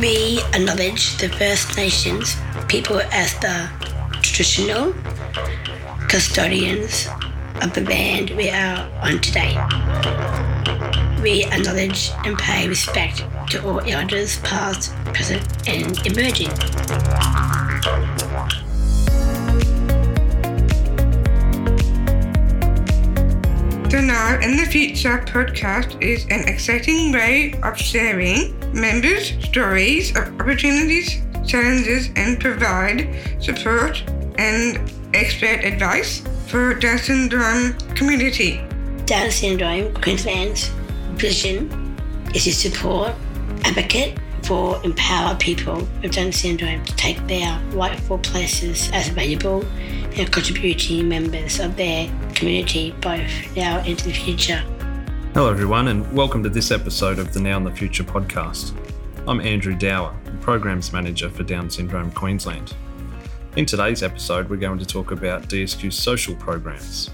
We acknowledge the First Nations people as the traditional custodians of the land we are on today. We acknowledge and pay respect to all elders past, present and emerging. The Now in the Future podcast is an exciting way of sharing members' stories of opportunities, challenges, and provide support and expert advice for Down syndrome community. Down syndrome Queensland's vision is to support, advocate for empower people with Down syndrome to take their rightful places as valuable and contributing members of their community both now and into the future. Hello, everyone, and welcome to this episode of the Now in the Future podcast. I'm Andrew Dower, Programs Manager for Down Syndrome Queensland. In today's episode, we're going to talk about DSQ's social programs.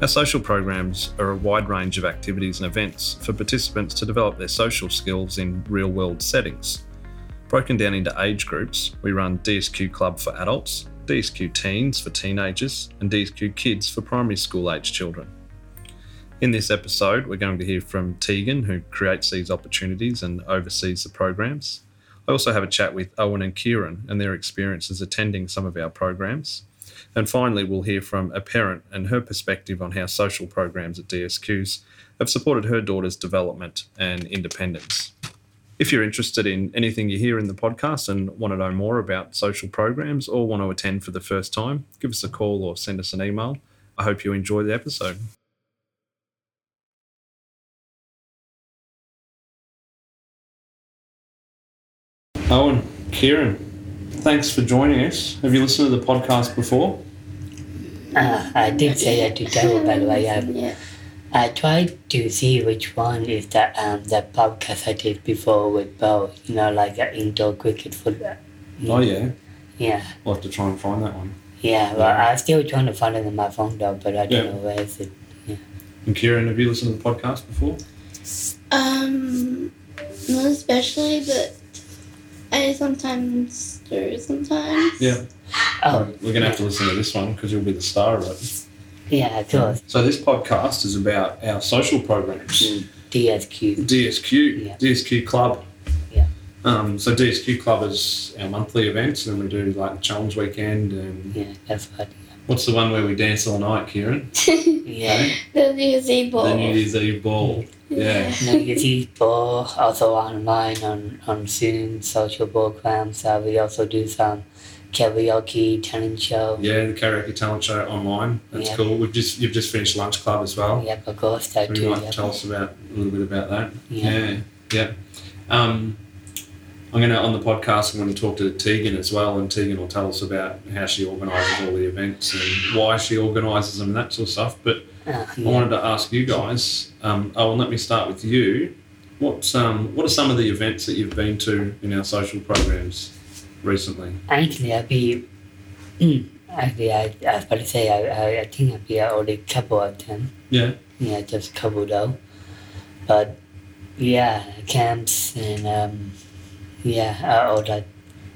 Our social programs are a wide range of activities and events for participants to develop their social skills in real world settings. Broken down into age groups, we run DSQ Club for adults, DSQ Teens for teenagers, and DSQ Kids for primary school age children. In this episode, we're going to hear from Tegan, who creates these opportunities and oversees the programs. I also have a chat with Owen and Kieran and their experiences attending some of our programs. And finally, we'll hear from a parent and her perspective on how social programs at DSQs have supported her daughter's development and independence. If you're interested in anything you hear in the podcast and want to know more about social programs or want to attend for the first time, give us a call or send us an email. I hope you enjoy the episode. Owen, Kieran, thanks for joining us. Have you listened to the podcast before? Uh, I did say that to Daryl, by the way. I, Yeah. I tried to see which one is that um that podcast I did before with Bo. You know, like uh, indoor cricket football. Oh, yeah. Yeah, I'll have to try and find that one. yeah. Well, I'm still trying to find it in my phone though, but I don't Yeah. know where is it. And Kieran, have you listened to the podcast before? Um, not especially, but I sometimes do. Sometimes. Yeah. Oh, We're going to have to listen to this one because you'll be the star of it. yeah, of course. So, this podcast is about our social programs. Mm, DSQ. DSQ, Yeah. DSQ Club. Yeah. Um, so DSQ Club is our monthly events, and then we do like challenge weekend. And Yeah, that's what. what's the one where we dance all night, Kieran? Yeah. the New Year's Eve ball. The New Year's Eve ball. Yeah. You also online on, on Zoom social programs. Uh, we also do some karaoke talent show. Yeah, the karaoke talent show online. That's Yeah. cool. We've just you've just finished lunch club as well. Yep, of course, too. you like Yep. to tell us about a little bit about that? Yeah. yeah. yeah. Um, I'm gonna on the podcast. I'm going to talk to Tegan as well, and Tegan will tell us about how she organises all the events and why she organises them and that sort of stuff. But Uh, I wanted to ask you guys. Um, oh, let me start with you. What's um, what are some of the events that you've been to in our social programs recently? Actually, I'll be. Mm, actually, I, I to say, I, I, I think I'll be only a couple of them. Yeah. Yeah, just a couple though. But yeah, camps and um, yeah, uh, all that.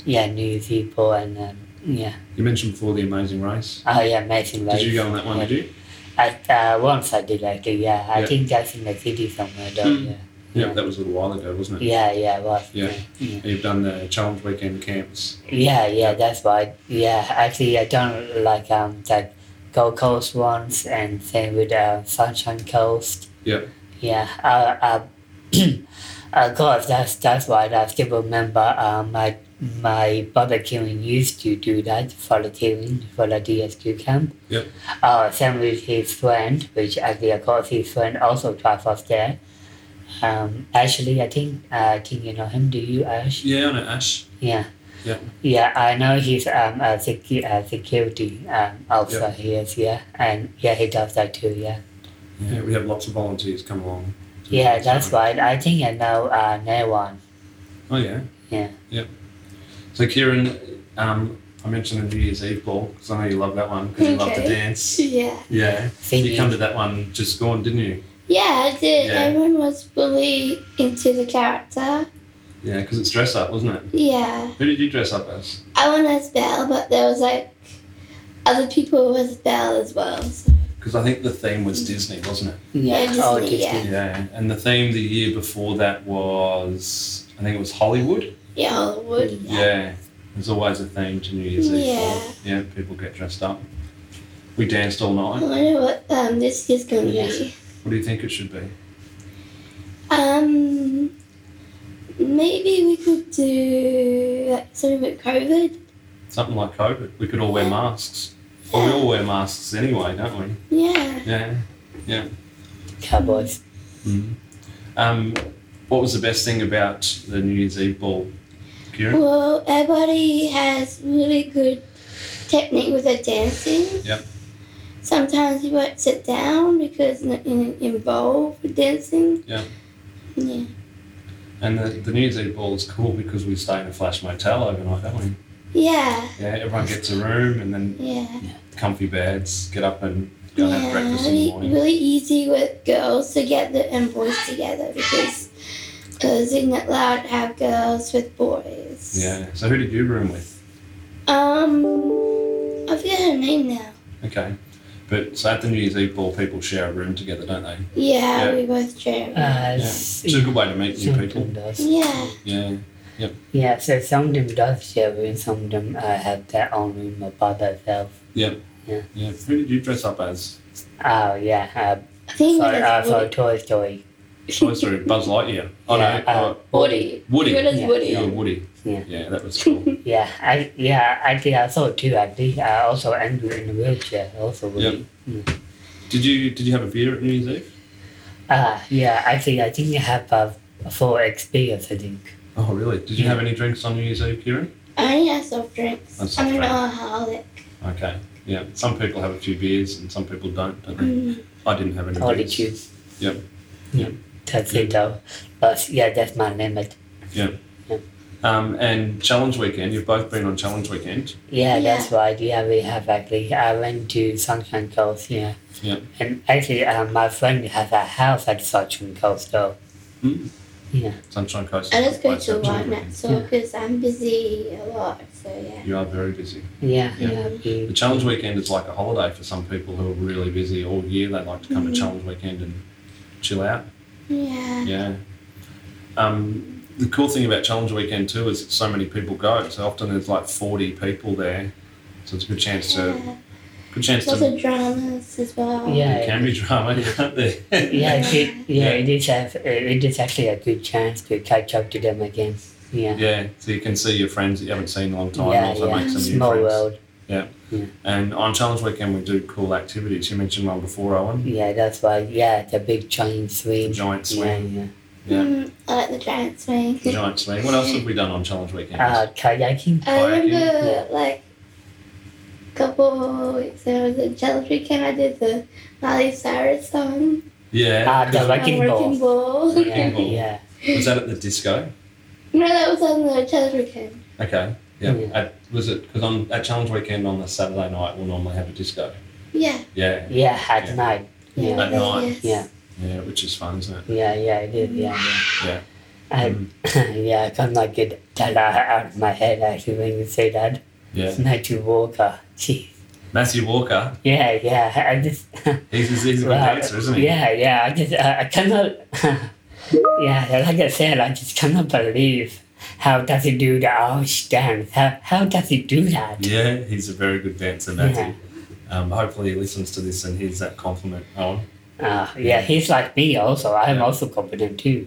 Yeah, new people and um, yeah. You mentioned before the Amazing Race. Oh yeah, amazing race. Did you go on that one? Yeah. Did you? I, uh, once I did actually, yeah. I Yeah. think that's in the city somewhere though, Mm. yeah. Yeah, Yeah. that was a little while ago, wasn't it? Yeah, yeah, it was. Yeah. Yeah, And You've done the challenge weekend camps. yeah, yeah, that's right. Yeah, actually, I done like um that Gold Coast once and same with uh, Sunshine Coast. Yeah. Yeah, uh, uh, of course, that's that's why I still remember um, my my brother Kieran used to do that for the Kieran for the DSQ camp. Yep. Uh, same with his friend, which actually, of course, his friend also drive us there. Um, Ashley, I think, uh, I think you know him. Do you, Ash? Yeah, I know Ash. Yeah. Yeah. Yeah, I know he's um a secu- uh, security um officer Yeah. here, yeah, and yeah, he does that too, yeah. Yeah, we have lots of volunteers come along. Yeah, that's right. I think I know uh Newan. Oh yeah. Yeah. Yep. So Kieran, um, I mentioned the New Year's Eve ball because I know you love that one because you love to Okay. dance. Yeah. Yeah. Singing. You come to that one just gone, didn't you? Yeah, I did. Yeah. Everyone was really into the character. Yeah, because it's dress up, wasn't it? Yeah. Who did you dress up as? I went as Belle, but there was like other people with Belle as well. So. Because I think the theme was Disney, wasn't it? Yeah, Yeah, oh, Disney, yeah. Disney. Yeah. And the theme the year before that was, I think it was Hollywood. Yeah, Hollywood. Yeah. There's always a theme to New Year's Eve. Yeah. Yeah, people get dressed up. We danced all night. I wonder what um, this is going to be. What do you think it should be? Um, maybe we could do like something with COVID. Something like COVID. We could all wear masks. Well, we all wear masks anyway, don't we? Yeah. Yeah. Yeah. Cowboys. Mm. Um, what was the best thing about the New Year's Eve ball, Kieran? Well, everybody has really good technique with their dancing. Yep. Sometimes you won't sit down because in, in, involved with dancing. Yeah. Yeah. And the, the New Year's Eve ball is cool because we stay in a flash motel overnight, don't we? Yeah. Yeah, everyone gets a room and then Yeah. comfy beds, get up and go and have breakfast in the morning. really easy with girls together and boys together because because they're not allowed to have girls with boys. Yeah. So who did you room with? Um, I forget her name now. Okay. But so at the New Year's Eve ball, people share a room together, don't they? Yeah, Yeah. we both share. Uh, Yeah. It's a good way to meet new people. Some does. yeah. Yeah. Yeah, so some of them does share room, some of them uh, have their own room about themselves. Yep. Yeah. Yeah. Who did you dress up as? Oh yeah, uh, I think for, it uh, was for Woody. Toy Story. Toy Story, Buzz Lightyear. Oh Yeah, no, uh, uh, Woody. Woody. You were as Yeah. Woody. you were Woody. Yeah. Yeah, that was cool. Yeah, I yeah I think I saw two. I think I also Andrew in a wheelchair also. Really. did you did you have a beer at New Year's Eve? Uh, yeah, I think I think I have a, a full experience. I think. Oh really? Did you Yeah. have any drinks on New Year's Eve, Kieran? I only have soft drinks. Oh, soft I'm an drink. alcoholic. Okay. Yeah. Some people have a few beers and some people don't, don't they? Mm. I didn't have any Only beers. two. Yep. Yep. That's it though. But yeah, that's my limit. Yeah. Um, and challenge weekend. You've both been on challenge weekend. Yeah, Yeah. that's right. Yeah, we have actually. I went to Sunshine Coast. Yeah. Yeah. And actually, uh, my friend has a house at Sunshine Coast though. Mm. Yeah. Sunshine Coast. I just go to challenge one weekend. so because I'm busy a lot. So yeah. You are very busy. Yeah. Yeah. Yeah. The challenge weekend is like a holiday for some people who are really busy all year. They like to come Mhm. to challenge weekend and chill out. Yeah. Yeah. Um, the cool thing about challenge weekend too is so many people go. So often there's like forty people there, so it's a good chance to good chance Lots to. of dramas as well. Yeah. It can be drama, can't there? Yeah, it, Yeah. yeah, it is. A, it is actually a good chance to catch up to them again. Yeah. Yeah, so you can see your friends that you haven't seen in a long time, Yeah, and also yeah. make some new Small friends. world. And on challenge weekend we do cool activities. You mentioned one before, Owen. Yeah, that's why. Yeah, the big giant swing. The giant swing. Yeah, Yeah. Mm, I like the giant swing. The giant swing. What else have we done on challenge Weekend? yeah. Uh, kayaking. I Kayaking? remember like a couple weeks ago was a challenge weekend. I did the Miley Cyrus song. yeah. Ah, the Wrecking uh, ball. Wrecking Ball. Wrecking ball. Yeah. was that at the disco? no, that was on the challenge weekend. Okay. Yeah. Yeah. At, was it because on at challenge weekend on the Saturday night we'll normally have a disco. Yeah. Yeah. Yeah, at Yeah. night. Yeah. Yeah. At night. yes. Yeah. Yeah, which is fun, isn't it? Yeah, yeah, it is. Yeah, yeah. Yeah. And yeah, I cannot get that out out of my head actually when you say that. Yeah. Matthew Walker. Gee. Matthew Walker, Yeah, yeah. I just. he's, he's, he's a good Well, dancer, isn't he? Yeah, yeah. I just, uh, I cannot. yeah, like I said, I just cannot believe how does he do the Irish dance? How how does he do that? Yeah, he's a very good dancer, Matthew. Um, hopefully he listens to this and hears that compliment, Owen. Uh, yeah, he's like me also. I'm Yeah. also confident too.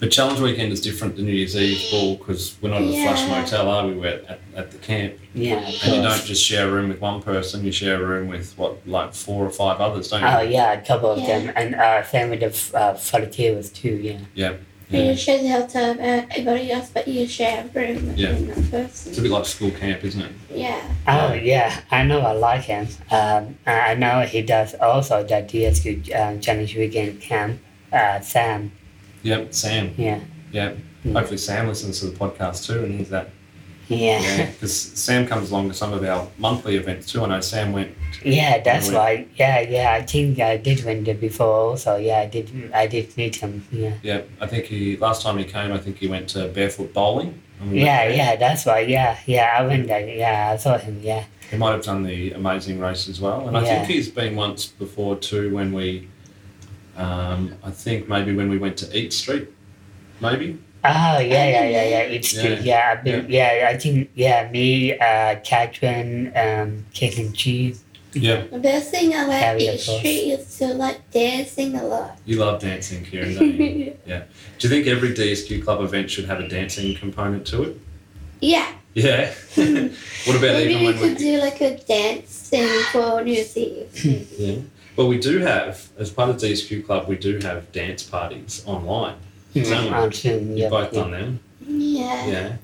But Challenge Weekend is different than New Year's Eve ball because we're not at the Flush Yeah. Motel, are we? We're at, at the camp. Yeah. of And you don't just share a room with one person, you share a room with, what, like four or five others, don't you? Oh yeah, a couple of Yeah. them, and uh, same with the f- uh, volunteers too. Yeah. Yeah. You share the hotel with everybody else, but you share a room with Yeah. that It's a bit like school camp, isn't it? Yeah. Oh yeah, I know. I like him. Um, I know he does also the DSQ uh, Challenge Weekend camp. Uh, Sam. Yep, Sam. Yeah. Yeah. Mm. Hopefully Sam listens to the podcast too and hears that. Yeah. Yeah, because Sam comes along to some of our monthly events too. I know Sam went. Yeah, that's Really? right. Yeah, yeah. I think I did win there before. Also, yeah, I did. I did meet him. Yeah. Yeah, I think he last time he came, I think he went to barefoot bowling. we Yeah, yeah. That's right. Yeah, yeah. I went there. Yeah, I saw him. Yeah. He might have done the amazing race as well, and I Yeah. think he's been once before too when we. Um, I think maybe when we went to Eat Street, maybe. Oh yeah, yeah, yeah, yeah. It's Yeah. true. Yeah, I've been, yeah. I think yeah. Me, uh, Catherine, um, Caitlin G. Yeah, The best thing I like Carry Eat across. Street is to like dancing a lot. you love dancing, Kieran, don't you? Yeah. Do you think every DSQ club event should have a dancing component to it? yeah. Yeah. what about Maybe even we when we could do like a dance thing for New Year's Eve. Yeah. Well, we do have, as part of DSQ Club, we do have dance parties online. Mm, on Zoom. You've both yeah. done them. yeah. Yeah.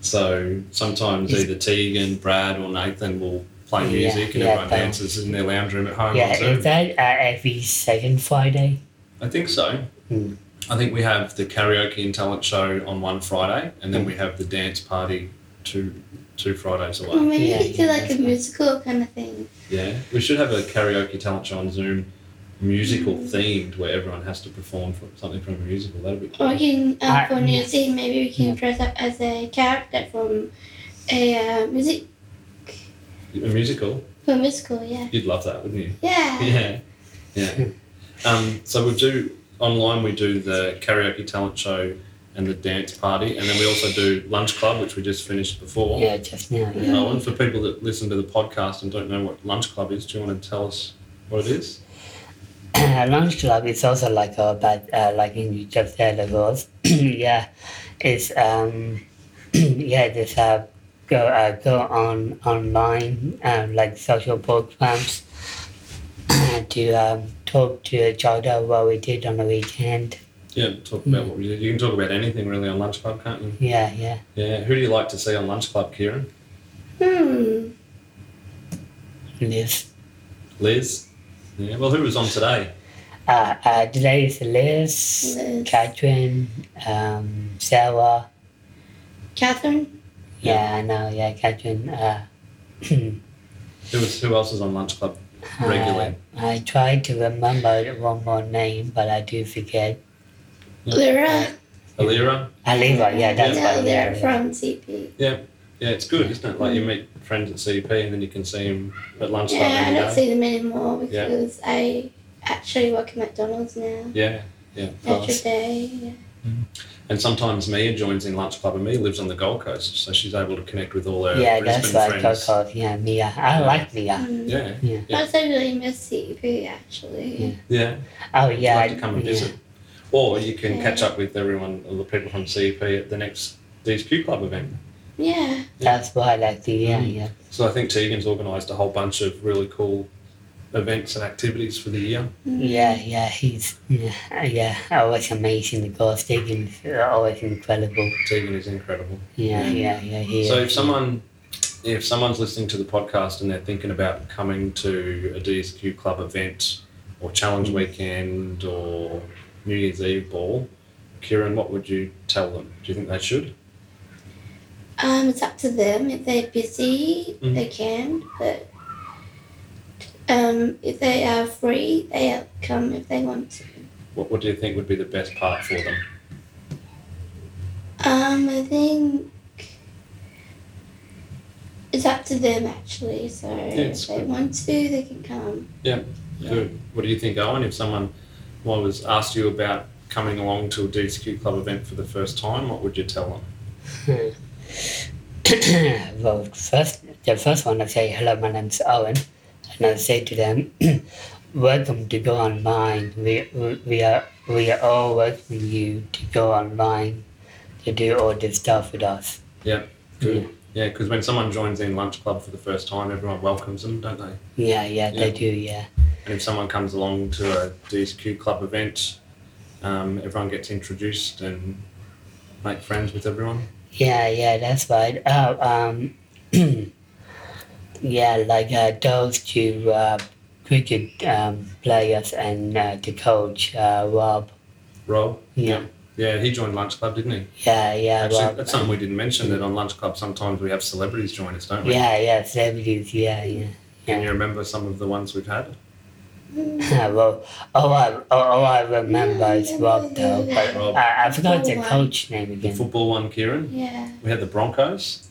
So sometimes Is- either Tegan, Brad, or Nathan will play Yeah, music and yeah, everyone they- dances in their lounge room at home. Yeah, on Zoom. is that uh, every second Friday? I think so. Hmm. I think we have the karaoke and talent show on one Friday, and then Hmm. we have the dance party two two Fridays Or away. maybe Yeah, we could do like a that's musical kind of thing. Yeah, we should have a karaoke talent show on Zoom, musical themed, where everyone has to perform for something from a musical. That'd be Or cool. we can, I- for New Year's Eve, maybe we can dress up as a character from a uh, music, A musical. for a musical, yeah. You'd love that, wouldn't you? Yeah. Yeah, yeah. um, so we do online. We do the karaoke talent show and the dance party, and then we also do lunch club, which we just finished before. Yeah, just now. Yeah. Owen, for people that listen to the podcast and don't know what lunch club is, do you want to tell us what it is? lunch club is also like a but uh, like in you just said it was yeah it's um yeah this uh go uh, go on online um, like social programs to um, talk to each other what we did on the weekend Yeah, talk about what we did. You can talk about anything really on lunch club, can't you? yeah yeah Yeah. Who do you like to see on lunch club, Kieran? Hmm. Liz Liz. Yeah. Well, who was on today? uh, uh, today is Liz, Liz. Catherine um, Sarah Catherine? yeah I know yeah Catherine uh, Who was? Who else is on lunch club regularly? Uh, I tried to remember one more name, but I do forget. Lyra? Alira. Aliva, yeah, that's yeah, right. Lyra Yeah, yeah. from CP. Yeah, it's good, isn't it? Like you meet friends at CP and then you can see them at lunchtime Yeah, I don't day. see them anymore Yeah. because I actually work at McDonald's now. Yeah, yeah. Every class. day. Yeah. And sometimes Mia joins in lunch club, and Mia lives on the Gold Coast, so she's able to connect with all her Yeah, Brisbane that's right. friends. Coco, yeah, Mia. I Yeah. like Mia. Mm. Yeah, Yeah. Yeah. Plus, I really miss CP actually. yeah. yeah. Oh, yeah. like to come and yeah. visit. Or you can Yeah. catch up with everyone, all the people from CP at the next DSQ Club event. Yeah. That's why I like the yeah, Mm. yeah. So I think Tegan's organised a whole bunch of really cool events and activities for the year. Yeah, yeah, he's, yeah, yeah, always amazing. The girl Stegan is always incredible. Tegan is incredible. Yeah, yeah, yeah. He So is, if someone, if someone's listening to the podcast and they're thinking about coming to a DSQ Club event or Challenge Weekend or New Year's Eve ball, Kieran, what would you tell them? Do you think they should? Um, it's up to them. If they're busy, Mm. they can. But um, if they are free, they come if they want to. What, what do you think would be the best part for them? Um, I think it's up to them actually. So it's if they good. want to, they can come. Yeah. Good. What do you think, Owen? If someone was asked you about coming along to a DSQ Club event for the first time, what would you tell them? well, first, the first one I say, hello, my name's Owen. And I say to them, welcome to go online. We, we, we, are, we are all welcoming you to go online to do all this stuff with us. Good. Yeah, because when someone joins in Lunch Club for the first time, everyone welcomes them, don't they? Yeah, yeah, Yeah. they do, yeah. And if someone comes along to a DSQ Club event, um, everyone gets introduced and make friends with everyone. Yeah, yeah, that's right. Oh, um, yeah, like uh, those two uh, cricket um, players and uh, the coach, uh, Rob. Rob? Yeah. Yeah, he joined Lunch Club, didn't he? Yeah, yeah. Actually, well, that's something we didn't mention that on Lunch Club sometimes we have celebrities join us, don't we? yeah, yeah. Celebrities. Yeah, yeah. Can you remember some of the ones we've had? well, all I, all, all I remember is Rob though, but Rob. I, I forgot the coach name The again. football one, Kieran. Yeah. We had the Broncos.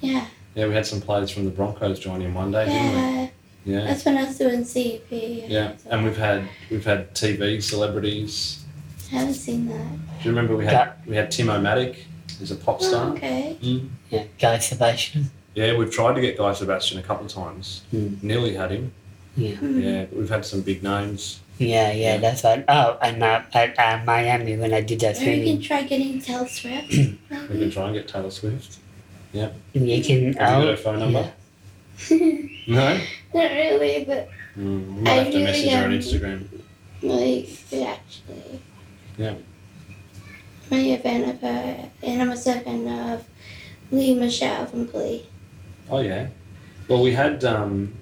Yeah. Yeah, we had some players from the Broncos join in one day, didn't Yeah. we? Yeah. That's when I was doing CP. Yeah, and we've had we've had TV celebrities. I haven't seen that. Do you remember we had we had Timomatic, who's a pop Oh, star. okay. Mm. Yeah, Guy Sebastian. Yeah, we've tried to get Guy Sebastian a couple of times. Mm. Nearly had him. Yeah. Yeah, we've had some big names. yeah, yeah. That's right. Oh, and uh, at uh, Miami when I did that Or you can try getting Taylor Swift. We can try and get Taylor Swift. Yeah. you can. Have you got oh, her phone number? yeah. No. Not really, but Mm, we might I have to really message her on Instagram. like actually. Yeah. I'm a fan of her, and I'm also a fan of Lea Michele from Glee. Oh yeah. Well, we had um,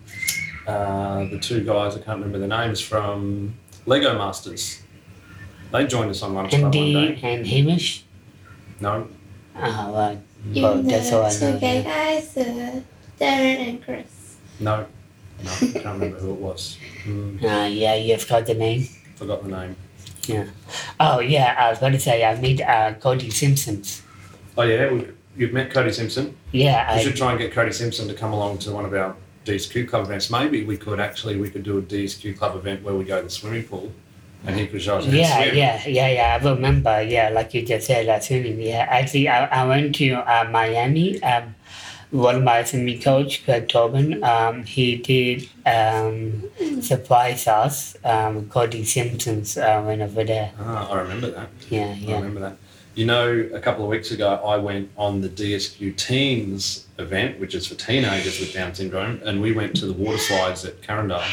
uh, the two guys. I can't remember the names from Lego Masters. They joined us on lunch club one Andy day. and Hamish. No, Oh, right. Even Well, that's all I know. two gay yeah. guys, uh, Darren and Chris. no, no. I can't remember who it was. Mm, Uh, yeah, you've got the name. forgot the name. Yeah. Oh, yeah. I was going to say I meet uh, Cody Simpsons. Oh yeah, we, you've met Cody Simpson. Yeah, We I, should try and get Cody Simpson to come along to one of our DSQ club events. Maybe we could actually we could do a DSQ club event where we go to the swimming pool, and he could show us Yeah, yeah, yeah, yeah. I remember. Yeah, like you just said, uh, swimming. Yeah, actually, I, I went to uh, Miami. Um, one of my swimming coach, Greg Tobin, um, he did um, surprise us. Um, Cody Simpsons uh, went over there. Ah, I remember that. Yeah, yeah. I remember that. You know, a couple of weeks ago, I went on the DSQ Teens event, which is for teenagers with Down syndrome, and we went to the water slides at Carindale.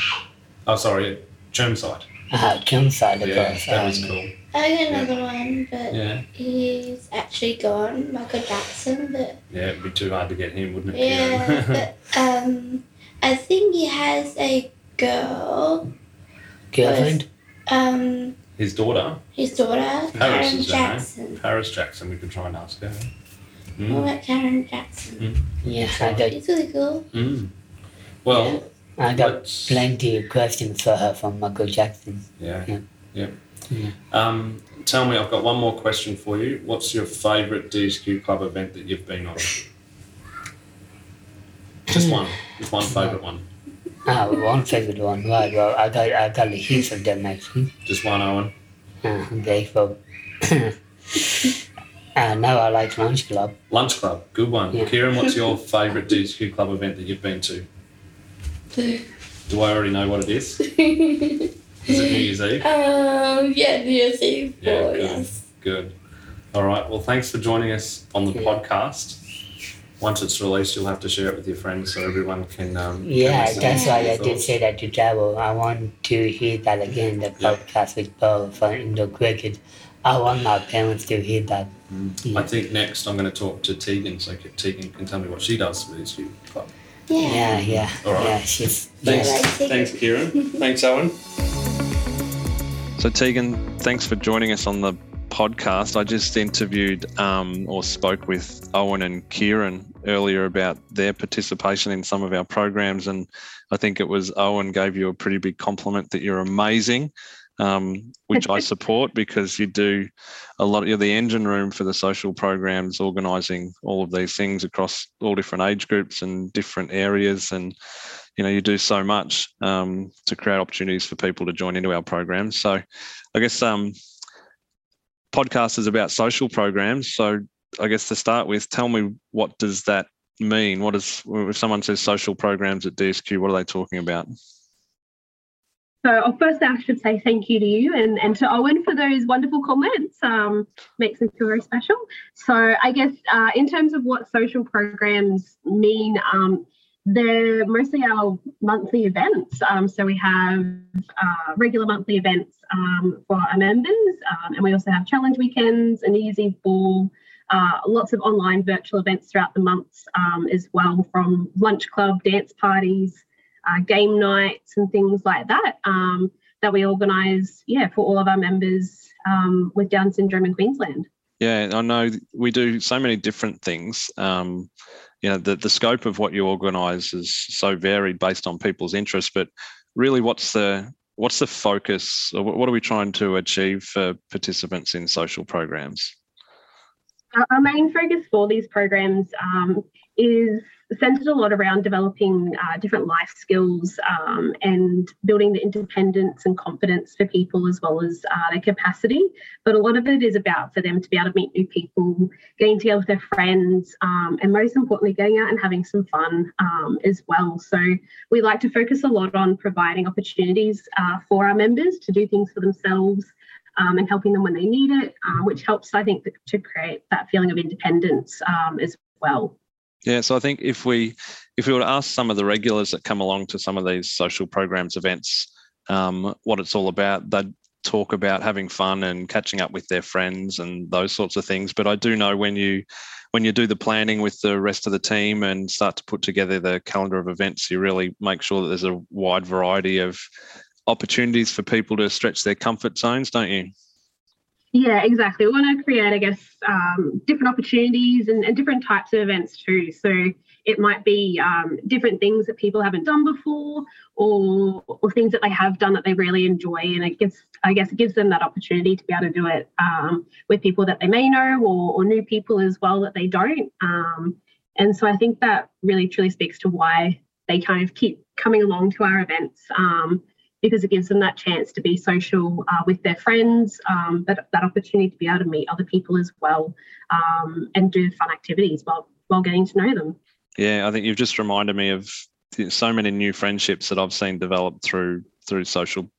Oh, sorry, at Chermside. Uh, Chermside, of Yeah, course. that was cool. I got another one, but Yeah, he's actually gone, Michael Jackson. But yeah, it'd be too hard to get him, wouldn't it? yeah, but um, I think he has a girl. Girlfriend? Um, His daughter, his daughter, Paris Karen is name. Jackson. Paris Jackson. We could try and ask her. What Mm. about Karen Jackson? Yeah, I got, He's really cool. Mm. Well, I got let's- plenty of questions for her from Michael Jackson. Yeah. Yeah. Yeah. Yeah. Um, tell me, I've got one more question for you. What's your favourite DSQ club event that you've been on? Just one. Just one favourite one. Ah, one favorite one. Right, well, I got, I got the heaps of them actually. Just one, Owen. Uh, okay, well, uh, now I like Lunch Club. Lunch Club. Good one. Yeah. Kieran, what's your favourite DSQ club event that you've been to? Do I already know what it is? Is it New Year's Eve? Um, yeah, New Year's Eve. Yeah, Oh, good. yes. Good. All right. Well, thanks for joining us on the Yeah. podcast. Once it's released, you'll have to share it with your friends so everyone can. Um, Yeah, listen that's why your I did say that to travel. I want to hear that again, the Yeah. podcast with Paul for indoor cricket. I want my parents to hear that. Mm. Yeah. I think next I'm going to talk to Tegan so Tegan can tell me what she does for DSQ club. Yeah. Yeah, yeah, All right. yeah. She's Thanks, Yeah, thanks, Kieran. thanks, Owen. So, Tegan, thanks for joining us on the podcast. I just interviewed um, or spoke with Owen and Kieran earlier about their participation in some of our programs, and I think it was Owen gave you a pretty big compliment that you're amazing. Um, which I support because you do a lot. You're the engine room for the social programs, organising all of these things across all different age groups and different areas, and you know you do so much um, to create opportunities for people to join into our programs. So, I guess um, podcast is about social programs. So, I guess to start with, tell me what does that mean? What is if someone says social programs at DSQ? What are they talking about? So, uh, first, I should say thank you to you and, and to Owen for those wonderful comments. Um, makes me feel very special. So, I guess uh, in terms of what social programs mean, um, they're mostly our monthly events. Um, so, we have uh, regular monthly events um, for our members, um, and we also have challenge weekends, a easy ball. Uh, lots of online virtual events throughout the months um, as well, from lunch club, dance parties, uh, game nights and things like that. Um, that we organise, yeah, for all of our members um, with Down syndrome in Queensland. Yeah, I know we do so many different things. Um, you know, the, the scope of what you organise is so varied based on people's interests, but really, what's the what's the focus? Or what are we trying to achieve for participants in social programs? Our main focus for these programs um, is centered a lot around developing uh, different life skills um, and building the independence and confidence for people as well as uh, their capacity. But a lot of it is about for them to be able to meet new people, getting together with their friends, um, and most importantly, getting out and having some fun um, as well. So we like to focus a lot on providing opportunities uh, for our members to do things for themselves. Um, and helping them when they need it, um, which helps, I think, to create that feeling of independence um, as well. Yeah, so I think if we if we were to ask some of the regulars that come along to some of these social programs events um, what it's all about, they'd talk about having fun and catching up with their friends and those sorts of things. But I do know when you when you do the planning with the rest of the team and start to put together the calendar of events, you really make sure that there's a wide variety of opportunities for people to stretch their comfort zones, don't you? Yeah, exactly. We want to create, I guess, um, different opportunities and, and, different types of events too. So it might be um, different things that people haven't done before, or or things that they have done that they really enjoy, and it gives, I guess, it gives them that opportunity to be able to do it um, with people that they may know, or, or new people as well that they don't. Um, and so I think that really truly speaks to why they kind of keep coming along to our events. Um, because it gives them that chance to be social uh, with their friends, um, that, that opportunity to be able to meet other people as well um, and do fun activities while, while getting to know them. Yeah, I think you've just reminded me of so many new friendships that I've seen develop through through social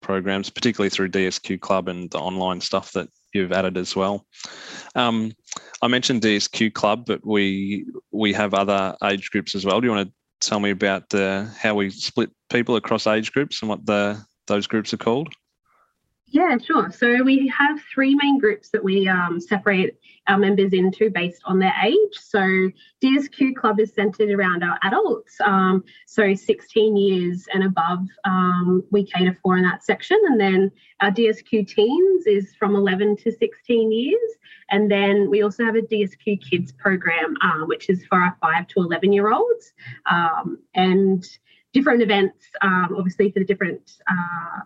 programs, particularly through DSQ Club and the online stuff that you've added as well. Um, I mentioned DSQ Club, but we we have other age groups as well. Do you want to tell me about how we split people across age groups and what the those groups are called? Yeah, sure. So we have three main groups that we um, separate our members into based on their age. So DSQ Club is centered around our adults, um, so 16 years and above, um, we cater for in that section. And then our DSQ Teens is from 11 to 16 years. And then we also have a DSQ Kids program, uh, which is for our 5 to 11 year olds. Um, and different events, um, obviously, for the different uh,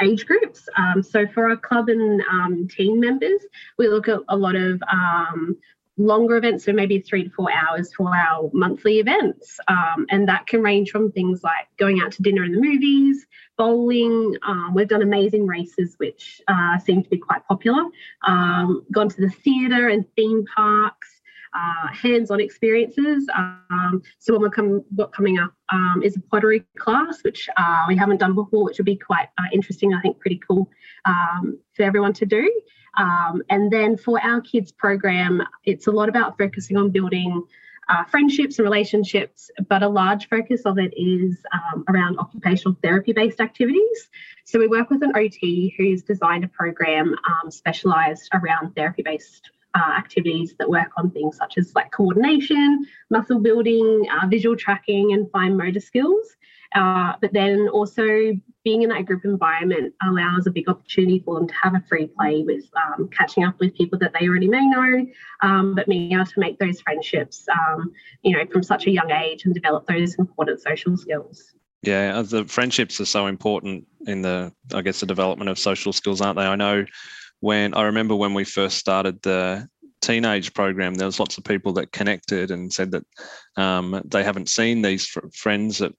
age groups. Um, so for our club and um, team members, we look at a lot of um, longer events, so maybe three to four hours for our monthly events. Um, and that can range from things like going out to dinner in the movies, bowling. Um, we've done amazing races, which uh, seem to be quite popular. Um, gone to the theatre and theme parks uh, hands-on experiences. Um, so when we're come, what coming up um, is a pottery class, which uh, we haven't done before, which would be quite uh, interesting. I think pretty cool um, for everyone to do. Um, and then for our kids program, it's a lot about focusing on building. Uh, friendships and relationships, but a large focus of it is um, around occupational therapy based activities. So, we work with an OT who's designed a program um, specialised around therapy based uh, activities that work on things such as like coordination, muscle building, uh, visual tracking, and fine motor skills. Uh, but then also being in that group environment allows a big opportunity for them to have a free play with um, catching up with people that they already may know, um, but being able to make those friendships, um, you know, from such a young age and develop those important social skills. Yeah, the friendships are so important in the, I guess, the development of social skills, aren't they? I know when I remember when we first started the teenage program, there was lots of people that connected and said that um, they haven't seen these fr- friends that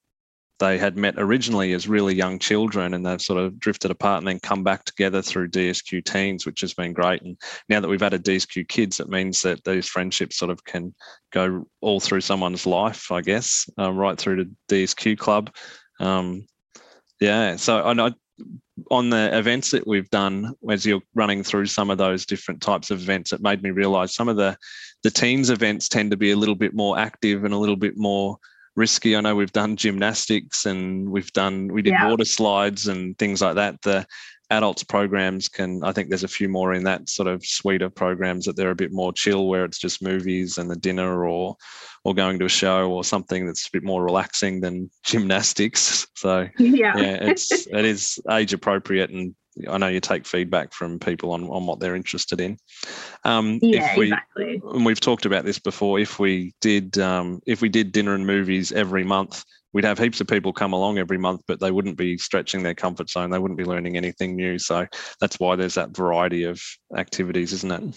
they had met originally as really young children and they've sort of drifted apart and then come back together through DSQ teens, which has been great. And now that we've added DSQ kids, it means that these friendships sort of can go all through someone's life, I guess, uh, right through to DSQ club. Um, yeah, so I know on the events that we've done, as you're running through some of those different types of events, it made me realise some of the the teens events tend to be a little bit more active and a little bit more risky. I know we've done gymnastics and we've done we did yeah. water slides and things like that. The adults programs can i think there's a few more in that sort of suite of programs that they're a bit more chill where it's just movies and the dinner or or going to a show or something that's a bit more relaxing than gymnastics so yeah, yeah it's it is age appropriate and I know you take feedback from people on, on what they're interested in. Um, yeah, if we, exactly. And we've talked about this before. If we did um, if we did dinner and movies every month, we'd have heaps of people come along every month, but they wouldn't be stretching their comfort zone. They wouldn't be learning anything new. So that's why there's that variety of activities, isn't it?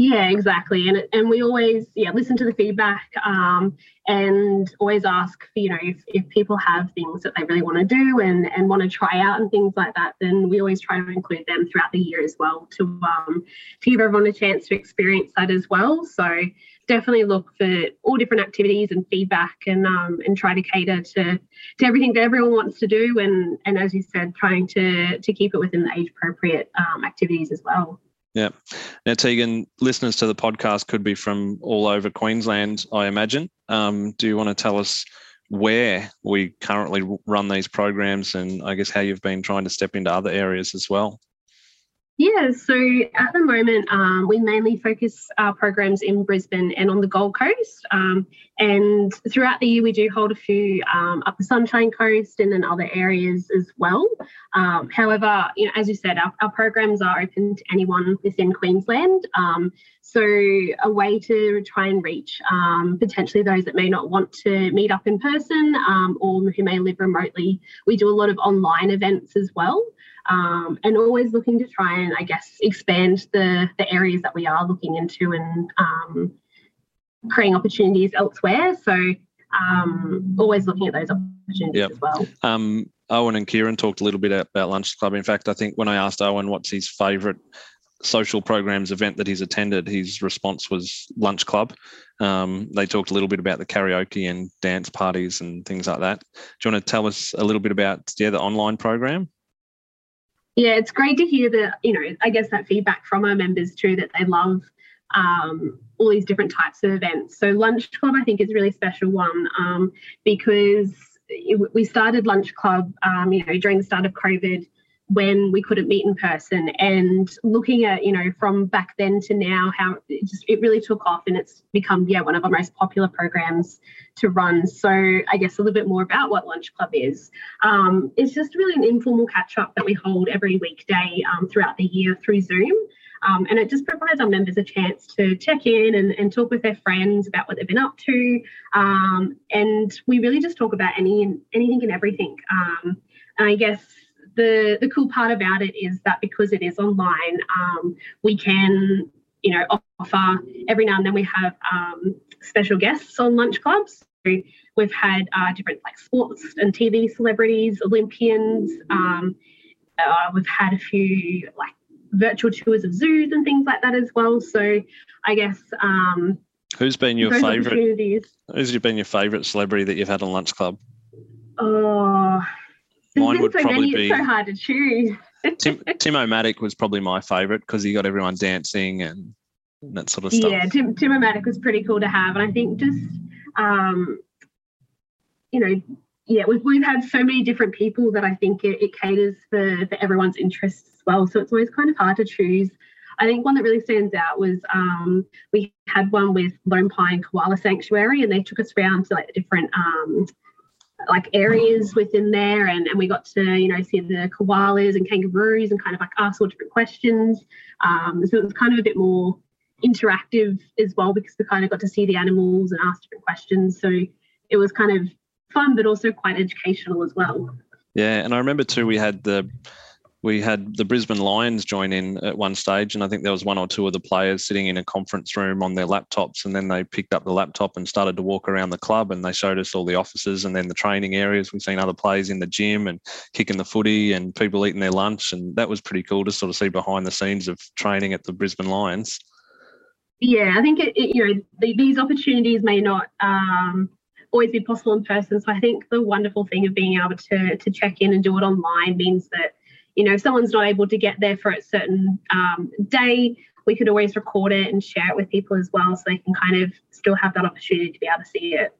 Yeah, exactly. And and we always yeah listen to the feedback um, and always ask for, you know if, if people have things that they really want to do and and want to try out and things like that, then we always try to include them throughout the year as well to um, to give everyone a chance to experience that as well. So definitely look for all different activities and feedback and um, and try to cater to to everything that everyone wants to do and and as you said trying to to keep it within the age appropriate um, activities as well yeah. Now, Tegan, listeners to the podcast could be from all over Queensland, I imagine. Um, do you want to tell us where we currently run these programs and I guess how you've been trying to step into other areas as well? Yeah, so at the moment, um, we mainly focus our programs in Brisbane and on the Gold Coast. Um, and throughout the year, we do hold a few um, up the Sunshine Coast and then other areas as well. Um, however, you know, as you said, our, our, programs are open to anyone within Queensland. Um, so a way to try and reach um, potentially those that may not want to meet up in person or who may live remotely, we do a lot of online events as well um, and always looking to try and I guess expand the the areas that we are looking into and um, creating opportunities elsewhere. So um, always looking at those opportunities yep. as well. Um, Owen and Kieran talked a little bit about Lunch Club. In fact, I think when I asked Owen what's his favourite social programs event that he's attended, his response was Lunch Club. Um, they talked a little bit about the karaoke and dance parties and things like that. Do you want to tell us a little bit about yeah the online program? Yeah, it's great to hear that, you know, I guess that feedback from our members too, that they love um, all these different types of events. So Lunch Club, I think, is a really special one um, because it, we started Lunch Club, um, you know, during the start of COVID when we couldn't meet in person. And looking at you know from back then to now how it just it really took off and it's become yeah one of our most popular programs to run. So i guess a little bit more about what lunch club is. Um, it's just really an informal catch up that we hold every weekday um, throughout the year through zoom. Um, and it just provides our members a chance to check in and, and talk with their friends about what they've been up to. Um, and we really just talk about any and anything and everything. Um, i guess the the cool part about it is that because it is online, um, we can you know offer every now and then we have um, special guests on lunch clubs. We've had uh, different like sports and TV celebrities, Olympians. Um, uh, we've had a few like virtual tours of zoos and things like that as well. So I guess um, who's been your favorite? Who's been your favorite celebrity that you've had on Lunch Club? Oh, Mine would so probably be. It's so hard to choose. Tim, Timomatic was probably my favourite because he got everyone dancing and that sort of stuff. Yeah, Tim, Timomatic was pretty cool to have, and I think just um, you know, yeah, we've we've had so many different people that I think it, it caters for for everyone's interests as well. So it's always kind of hard to choose. I think one that really stands out was um, we had one with Lone Pine Koala Sanctuary, and they took us around to like the different um, like areas within there and, and we got to you know see the koalas and kangaroos and kind of like ask all different questions. Um, so it was kind of a bit more interactive as well because we kind of got to see the animals and ask different questions. So it was kind of fun but also quite educational as well. Yeah and i remember too we had the we had the Brisbane Lions join in at one stage, and I think there was one or two of the players sitting in a conference room on their laptops, and then they picked up the laptop and started to walk around the club, and they showed us all the offices and then the training areas. We've seen other players in the gym and kicking the footy, and people eating their lunch, and that was pretty cool to sort of see behind the scenes of training at the Brisbane Lions. Yeah, I think it, it, you know these opportunities may not um, always be possible in person. So I think the wonderful thing of being able to to check in and do it online means that you know, if someone's not able to get there for a certain um, day, we could always record it and share it with people as well so they can kind of still have that opportunity to be able to see it.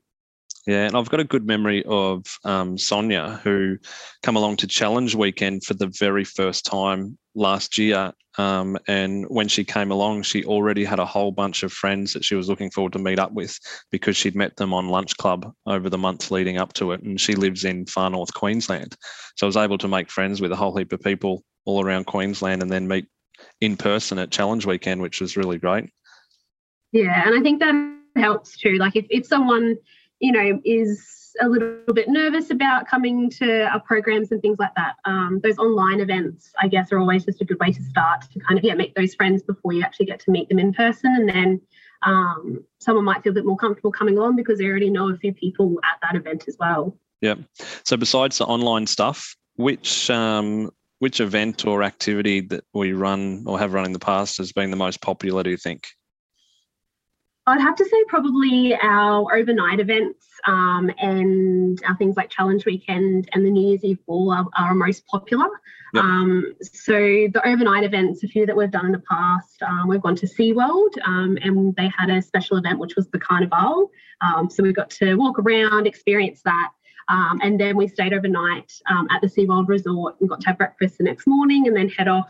Yeah, and I've got a good memory of um, Sonia, who come along to Challenge Weekend for the very first time last year. Um, and when she came along, she already had a whole bunch of friends that she was looking forward to meet up with because she'd met them on Lunch Club over the months leading up to it. And she lives in far north Queensland. So I was able to make friends with a whole heap of people all around Queensland and then meet in person at Challenge Weekend, which was really great. Yeah, and I think that helps too. Like if, if someone you know, is a little bit nervous about coming to our programs and things like that. Um, those online events, I guess, are always just a good way to start to kind of yeah make those friends before you actually get to meet them in person, and then um, someone might feel a bit more comfortable coming along because they already know a few people at that event as well. Yeah. So besides the online stuff, which um, which event or activity that we run or have run in the past has been the most popular? Do you think? I'd have to say probably our overnight events um, and our things like Challenge Weekend and the New Year's Eve Ball are, are most popular. Yep. Um, so the overnight events, a few that we've done in the past, um, we've gone to SeaWorld um, and they had a special event which was the Carnival. Um, so we got to walk around, experience that. Um, and then we stayed overnight um, at the SeaWorld Resort and got to have breakfast the next morning and then head off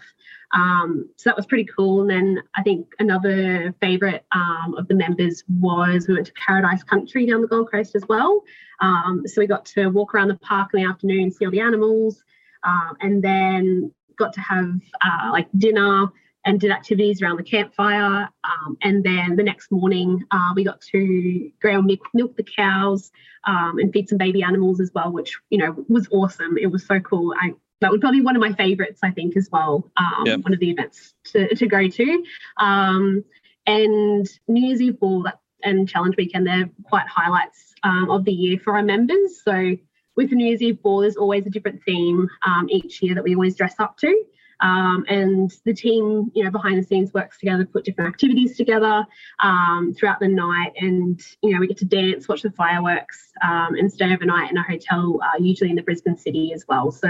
um, so that was pretty cool. And then I think another favourite um, of the members was we went to Paradise Country down the Gold Coast as well. Um, so we got to walk around the park in the afternoon, see all the animals, um, and then got to have uh, like dinner and did activities around the campfire. Um, and then the next morning, uh, we got to go milk, milk the cows um, and feed some baby animals as well, which you know was awesome. It was so cool. I that would probably be one of my favorites, I think, as well. Um, yep. One of the events to, to go to. Um, and New Year's Eve Ball and Challenge Weekend, they're quite highlights um, of the year for our members. So with the New Year's Eve Ball, there's always a different theme um, each year that we always dress up to. Um, and the team, you know, behind the scenes works together, put different activities together um, throughout the night, and you know, we get to dance, watch the fireworks, um, and stay overnight in a hotel, uh, usually in the Brisbane city as well. So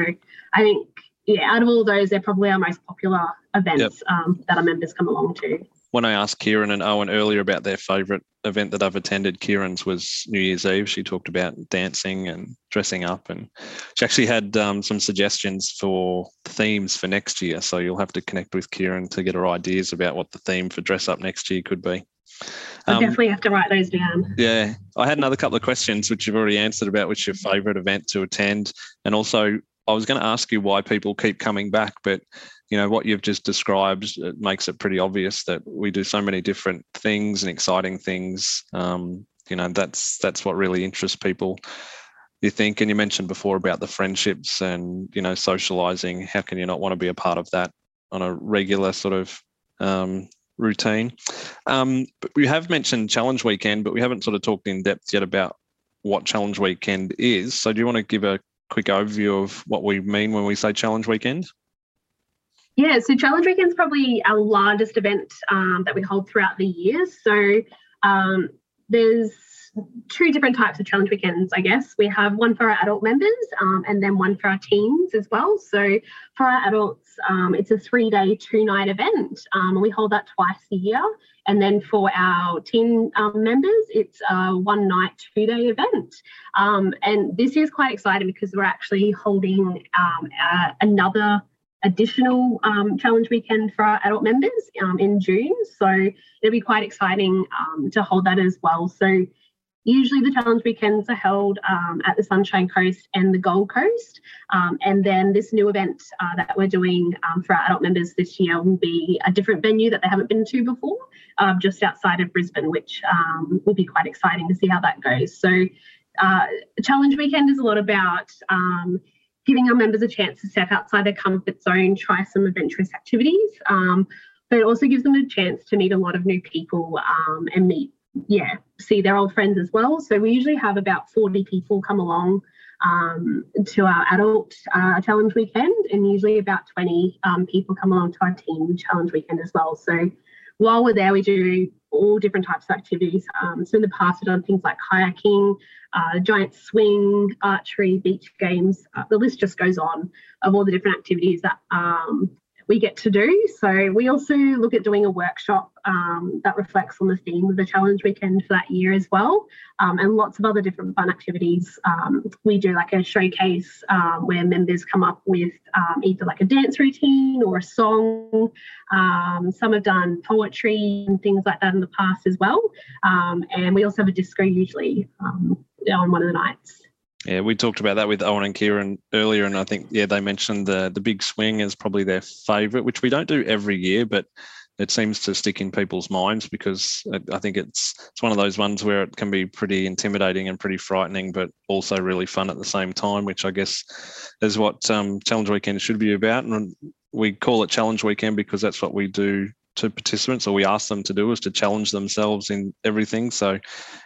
I think, yeah, out of all those, they're probably our most popular events yep. Um, that our members come along to when I asked Kieran and Owen earlier about their favourite event that I've attended, Kieran's was New Year's Eve. She talked about dancing and dressing up, and she actually had um, some suggestions for themes for next year. So you'll have to connect with Kieran to get her ideas about what the theme for dress up next year could be. I um, definitely have to write those down. Yeah, I had another couple of questions which you've already answered about which your favourite event to attend, and also I was going to ask you why people keep coming back, but you know what you've just described it makes it pretty obvious that we do so many different things and exciting things. Um, you know that's that's what really interests people you think. And you mentioned before about the friendships and you know socializing. How can you not want to be a part of that on a regular sort of um, routine? Um, but we have mentioned challenge weekend but we haven't sort of talked in depth yet about what challenge weekend is. So do you want to give a quick overview of what we mean when we say challenge weekend yeah, so Challenge Weekend is probably our largest event um, that we hold throughout the year. So um, there's two different types of challenge weekends, I guess. We have one for our adult members um, and then one for our teens as well. So for our adults, um, it's a three day, two night event. Um, we hold that twice a year. And then for our teen um, members, it's a one night, two day event. Um, and this is quite exciting because we're actually holding uh, another additional um, challenge weekend for our adult members um, in June. So it'll be quite exciting um, to hold that as well. So usually the challenge weekends are held um, at the Sunshine Coast and the Gold Coast. Um, and then this new event uh, that we're doing um, for our adult members this year will be a different venue that they haven't been to before, just outside of Brisbane, which will be quite exciting to see how that goes. So uh, challenge weekend is a lot about giving our members a chance to step outside their comfort zone, try some adventurous activities, um, but it also gives them a chance to meet a lot of new people um, and meet, yeah, see their old friends as well. So we usually have about 40 people come along um, to our adult uh, challenge weekend, and usually about 20 um, people come along to our teen challenge weekend as well. So while we're there, we do all different types of activities. Um, so in the past, we've done things like kayaking, uh, giant swing, archery, beach games. Uh, the list just goes on of all the different activities that um, we get to do. So we also look at doing a workshop um, that reflects on the theme of the challenge weekend for that year as well, um, and lots of other different fun activities. Um, we do like a showcase um, where members come up with um, either like a dance routine or a song. Some have done poetry and things like that in the past as well, and we also have a disco usually on one of the nights. Yeah, we talked about that with Owen and Kieran earlier, and I think yeah they mentioned the the big swing is probably their favourite, which we don't do every year, but it seems to stick in people's minds because I think it's it's one of those ones where it can be pretty intimidating and pretty frightening, but also really fun at the same time, which I guess is what um, Challenge Weekend should be about. And we call it Challenge Weekend because that's what we do to participants or we ask them to do is to challenge themselves in everything. So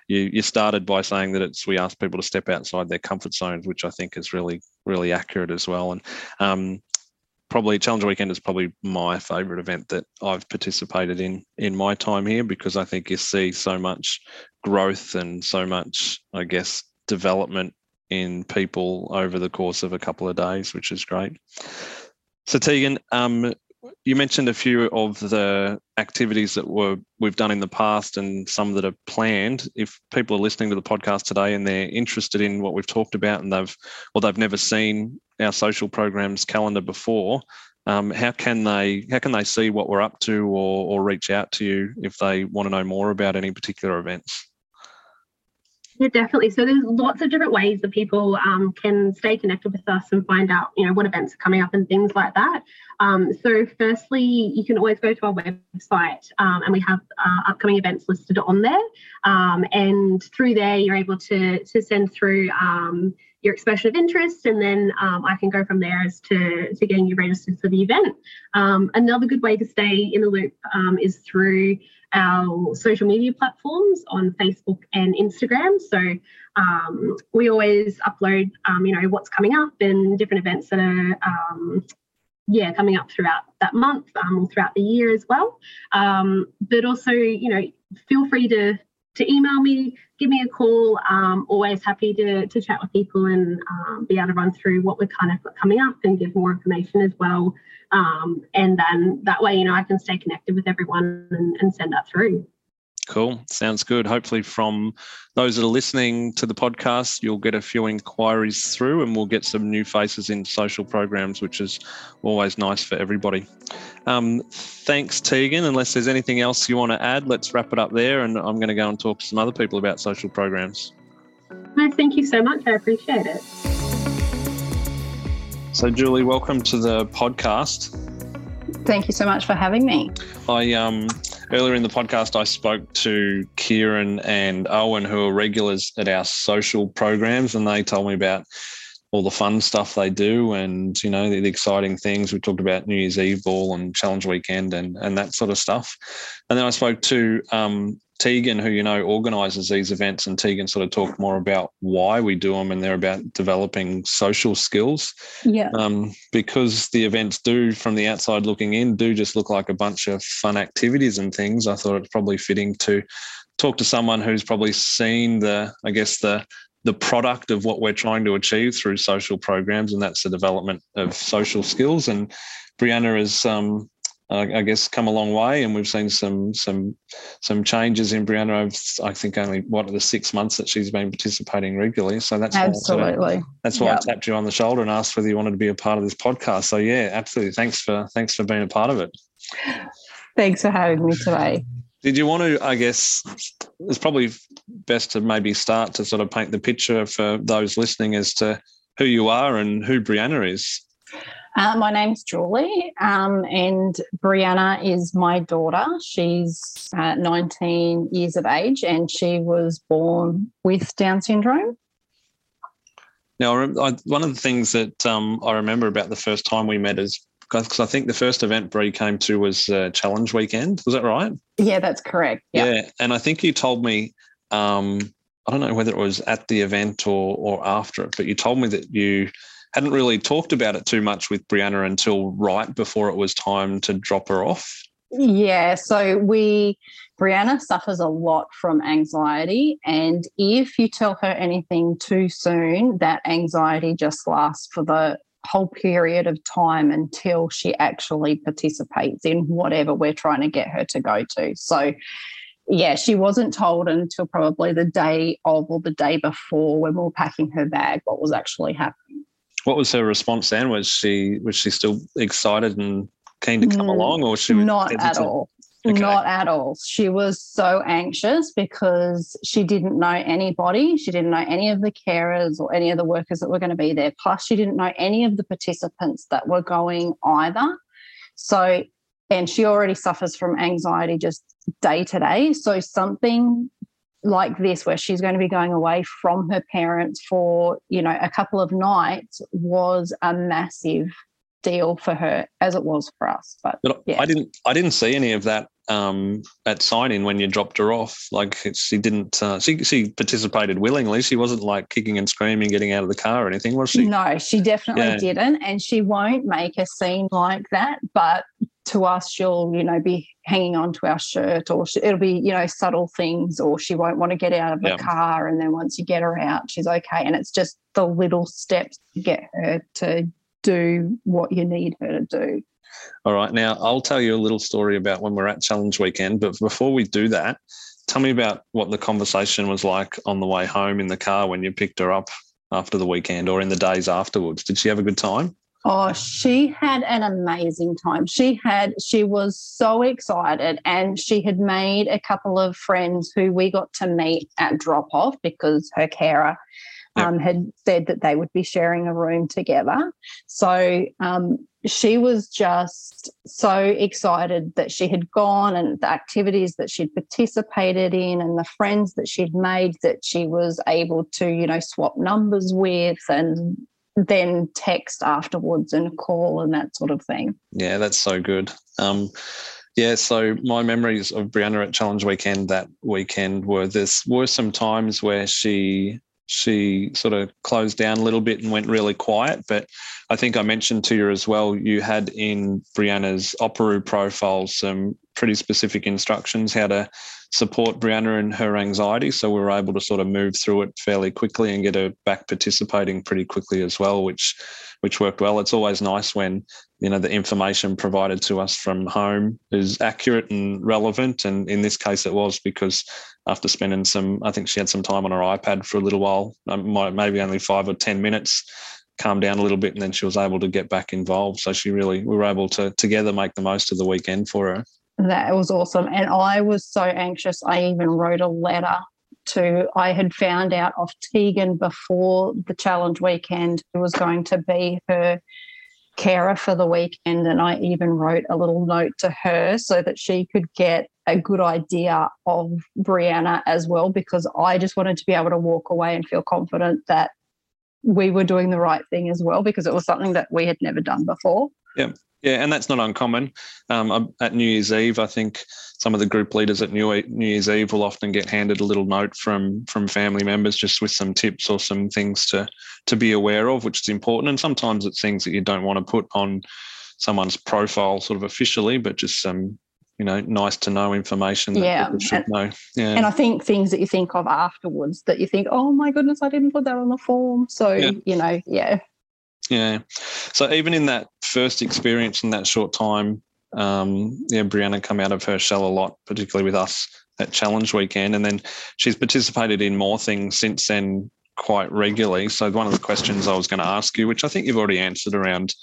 you you started by saying that it's we ask people to step outside their comfort zones which i think is really really accurate as well. And um, probably challenge weekend is probably my favorite event that i've participated in in my time here because i think you see so much growth and so much i guess development in people over the course of a couple of days which is great. So Tegan, um, you mentioned a few of the activities that were we've done in the past and some that are planned. If people are listening to the podcast today and they're interested in what we've talked about and they've or they've never seen our social programs calendar before, um, how can they how can they see what we're up to or, or reach out to you if they want to know more about any particular events? Yeah, definitely. So there's lots of different ways that people um, can stay connected with us and find out, you know, what events are coming up and things like that. Um, so firstly, you can always go to our website um, and we have uh, upcoming events listed on there. Um, and through there, you're able to, to send through um, your expression of interest and then um, I can go from there as to, to getting you registered for the event. another good way to stay in the loop is through our social media platforms on Facebook and Instagram. So um, we always upload, um, you know, what's coming up and different events that are, um, yeah, coming up throughout that month um, or throughout the year as well. Um, but also, you know, feel free to to email me, give me a call. Um, always happy to, to chat with people and um, be able to run through what we're kind of coming up and give more information as well. Um, and then that way, you know, I can stay connected with everyone and, and send that through. Cool. Sounds good. Hopefully, from those that are listening to the podcast, you'll get a few inquiries through and we'll get some new faces in social programs, which is always nice for everybody. Um, thanks, Tegan. Unless there's anything else you want to add, let's wrap it up there. And I'm going to go and talk to some other people about social programs. No, thank you so much. I appreciate it. So, Julie, welcome to the podcast. Thank you so much for having me. I um earlier in the podcast I spoke to Kieran and Owen who are regulars at our social programs and they told me about all the fun stuff they do and you know the, the, exciting things we talked about new year's eve ball and challenge weekend and and that sort of stuff and then i spoke to um, Tegan, who you know organises these events, and Tegan sort of talked more about why we do them, and they're about developing social skills. Yeah. Um, because the events do, from the outside looking in, do just look like a bunch of fun activities and things. I thought it's probably fitting to talk to someone who's probably seen the, I guess the the product of what we're trying to achieve through social programs, and that's the development of social skills. And Brianna has, um, I guess, come a long way, and we've seen some some some changes in Brianna over, I think, only what are the six months that she's been participating regularly. So that's absolutely why that's why yep. I tapped you on the shoulder and asked whether you wanted to be a part of this podcast. So yeah, absolutely. Thanks for thanks for being a part of it. Thanks for having me today. Did you want to? I guess it's probably best to maybe start to sort of paint the picture for those listening as to who you are and who Brianna is. Uh, my name's Julie, um, and Brianna is my daughter. She's uh, 19 years of age, and she was born with Down syndrome. Now, I, one of the things that um, I remember about the first time we met is because I think the first event Brie came to was uh, Challenge Weekend. Was that right? Yeah, that's correct. Yep. Yeah, and I think you told me. Um, I don't know whether it was at the event or or after it, but you told me that you hadn't really talked about it too much with Brianna until right before it was time to drop her off. Yeah, so we Brianna suffers a lot from anxiety, and if you tell her anything too soon, that anxiety just lasts for the whole period of time until she actually participates in whatever we're trying to get her to go to. So, yeah, she wasn't told until probably the day of or the day before when we were packing her bag what was actually happening. What was her response then? Was she was she still excited and keen to come Mm, along, or she was Not at all. Okay. Not at all. She was so anxious because she didn't know anybody. She didn't know any of the carers or any of the workers that were going to be there. Plus, she didn't know any of the participants that were going either. So, and she already suffers from anxiety just day to day. So, something like this, where she's going to be going away from her parents for, you know, a couple of nights, was a massive deal for her, as it was for us. But But Yeah. I didn't. I didn't see any of that um, at sign-in when you dropped her off. Like she didn't. Uh, she she participated willingly. She wasn't like kicking and screaming, getting out of the car or anything, was she? No, she definitely Yeah. didn't. And she won't make a scene like that. But to us, she'll, you know, be hanging on to our shirt or she, it'll be, you know, subtle things or she won't want to get out of the Yeah. car. And then once you get her out, she's okay. And it's just the little steps to get her to do what you need her to do. All right. Now I'll tell you a little story about when we're at Challenge Weekend. But before we do that, tell me about what the conversation was like on the way home in the car when you picked her up after the weekend or in the days afterwards. Did she have a good time? Oh, she had an amazing time. She had, she was so excited and she had made a couple of friends who we got to meet at drop off because her carer Yep. um, had said that they would be sharing a room together. So um, she was just so excited that she had gone and the activities that she'd participated in and the friends that she'd made that she was able to, you know, swap numbers with and then text afterwards and call and that sort of thing. Yeah, that's so good. Um, yeah, so my memories of Brianna at Challenge Weekend that weekend were this were some times where she she sort of closed down a little bit and went really quiet. But I think I mentioned to you as well, you had in Brianna's Operu profile some pretty specific instructions how to support Brianna and her anxiety. So we were able to sort of move through it fairly quickly and get her back participating pretty quickly as well, which which worked well. It's always nice when you know the information provided to us from home is accurate and relevant and in this case it was because after spending some i think she had some time on her ipad for a little while um, maybe only five or ten minutes calmed down a little bit and then she was able to get back involved so she really we were able to together make the most of the weekend for her That was awesome. And I was so anxious. I even wrote a letter to, I had found out off Tegan before the challenge weekend who was going to be her carer for the weekend. And I even wrote a little note to her so that she could get a good idea of Brianna as well, because I just wanted to be able to walk away and feel confident that we were doing the right thing as well, because it was something that we had never done before. Yeah, Yeah, and that's not uncommon. Um, at New Year's Eve, I think some of the group leaders at New, New Year's Eve will often get handed a little note from from family members just with some tips or some things to to be aware of, which is important. And sometimes it's things that you don't want to put on someone's profile, sort of officially, but just some you know nice to know information that Yeah, people should and- know. Yeah, And I think things that you think of afterwards that you think, oh my goodness, I didn't put that on the form. So, Yeah. you know, yeah. Yeah. So even in that first experience in that short time, um, yeah, Brianna come out of her shell a lot, particularly with us at Challenge Weekend, and then she's participated in more things since then quite regularly. So one of the questions I was going to ask you, which I think you've already answered around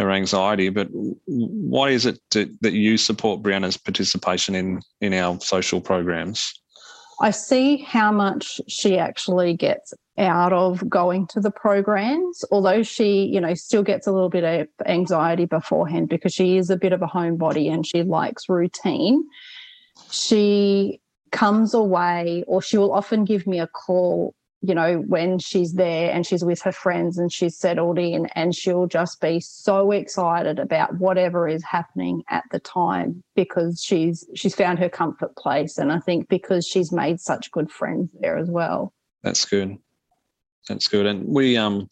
her anxiety, but why is it that, that you support Brianna's participation in in our social programs? I see how much she actually gets out of going to the programs, although she, you know, still gets a little bit of anxiety beforehand because she is a bit of a homebody and she likes routine. She comes away, or she will often give me a call, you know, when she's there and she's with her friends and she's settled in, and she'll just be so excited about whatever is happening at the time because she's she's found her comfort place, and I think because she's made such good friends there as well. That's good. That's good. And we um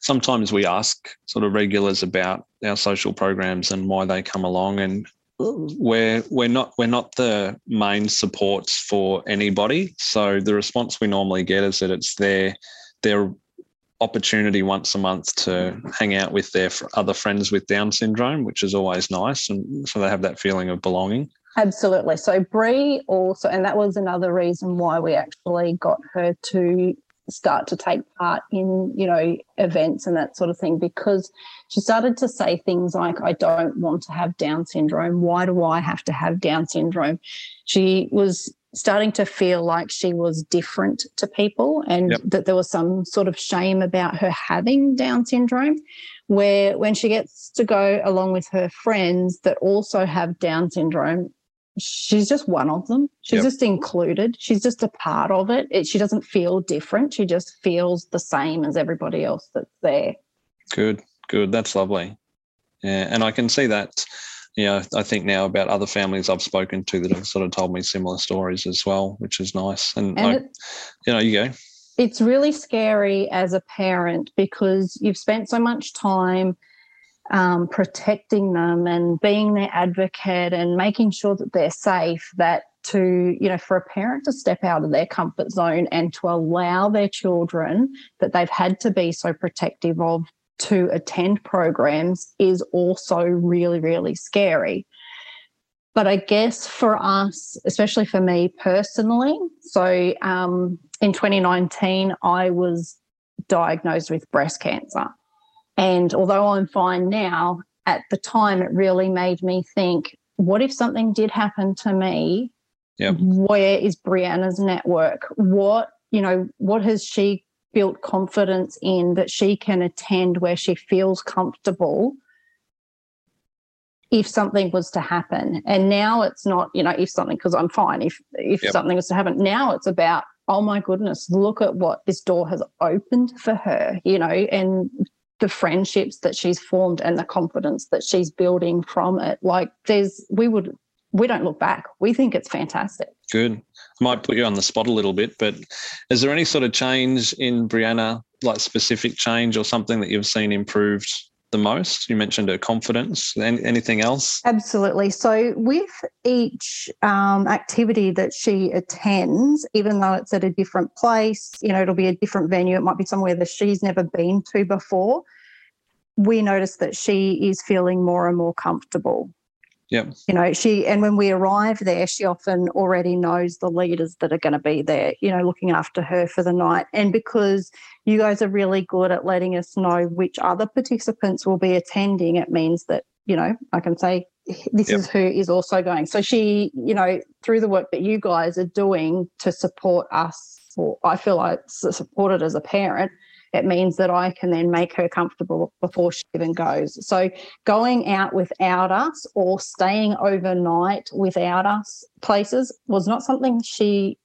sometimes we ask sort of regulars about our social programs and why they come along and we're we're not we're not the main supports for anybody. So the response we normally get is that it's their their opportunity once a month to hang out with their other friends with Down syndrome, which is always nice, and so they have that feeling of belonging. Absolutely. So Brie also, and that was another reason why we actually got her to start to take part in, you know, events and that sort of thing, because she started to say things like, I don't want to have Down syndrome. Why do I have to have Down syndrome? She was starting to feel like she was different to people and yep. that there was some sort of shame about her having Down syndrome. Where when she gets to go along with her friends that also have Down syndrome, she's just one of them. She's yep. just included. She's just a part of it. it. She doesn't feel different. She just feels the same as everybody else that's there. Good, good. That's lovely. Yeah, and I can see that. You know, I think now about other families I've spoken to that have sort of told me similar stories as well, which is nice. And, and I, it, you know, you go. It's really scary as a parent because you've spent so much time um, protecting them and being their advocate and making sure that they're safe that to you know for a parent to step out of their comfort zone and to allow their children that they've had to be so protective of to attend programs is also really really scary. But i guess for us especially for me personally so um, in 2019 i was diagnosed with breast cancer and although I'm fine now, at the time it really made me think what if something did happen to me? Yep. Where is Brianna's network? What, you know, what has she built confidence in that she can attend where she feels comfortable if something was to happen and now it's not you know if something because i'm fine if if yep. something was to happen now it's about oh my goodness look at what this door has opened for her you know and the friendships that she's formed and the confidence that she's building from it. Like there's we would we don't look back. We think it's fantastic. Good. I might put you on the spot a little bit, but is there any sort of change in Brianna, like specific change or something that you've seen improved the most? You mentioned her confidence. Anything else? Absolutely. So, with each um, activity that she attends, even though it's at a different place, you know, it'll be a different venue, it might be somewhere that she's never been to before. We notice that she is feeling more and more comfortable. Yep. You know, she, and when we arrive there, she often already knows the leaders that are going to be there, you know, looking after her for the night. And because you guys are really good at letting us know which other participants will be attending, it means that, you know, I can say, this yep. is who is also going. So she, you know, through the work that you guys are doing to support us, or I feel like supported as a parent, it means that I can then make her comfortable before she even goes. So going out without us or staying overnight without us places was not something she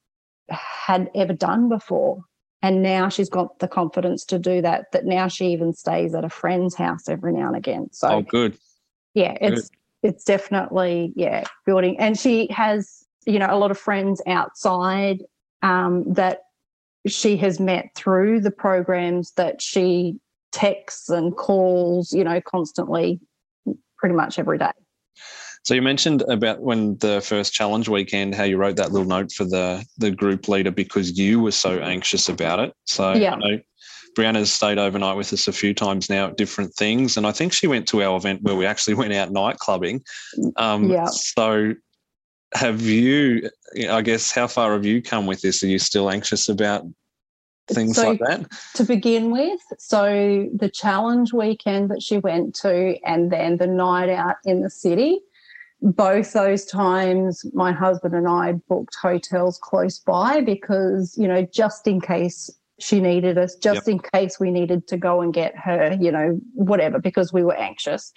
had ever done before. And now she's got the confidence to do that, that now she even stays at a friend's house every now and again. So Oh good. Yeah, it's good. it's definitely, yeah, building. And she has, you know, a lot of friends outside um, that she has met through the programs that she texts and calls, you know, constantly, pretty much every day. So you mentioned about when the first challenge weekend, how you wrote that little note for the the group leader because you were so anxious about it. So yeah. I know Brianna's stayed overnight with us a few times now at different things, and I think she went to our event where we actually went out night clubbing. Um, yeah. So have you i guess how far have you come with this? Are you still anxious about things so, like that? to begin with so the challenge weekend that she went to and then the night out in the city both those times my husband and i booked hotels close by because you know just in case she needed us just yep. in case we needed to go and get her you know whatever because we were anxious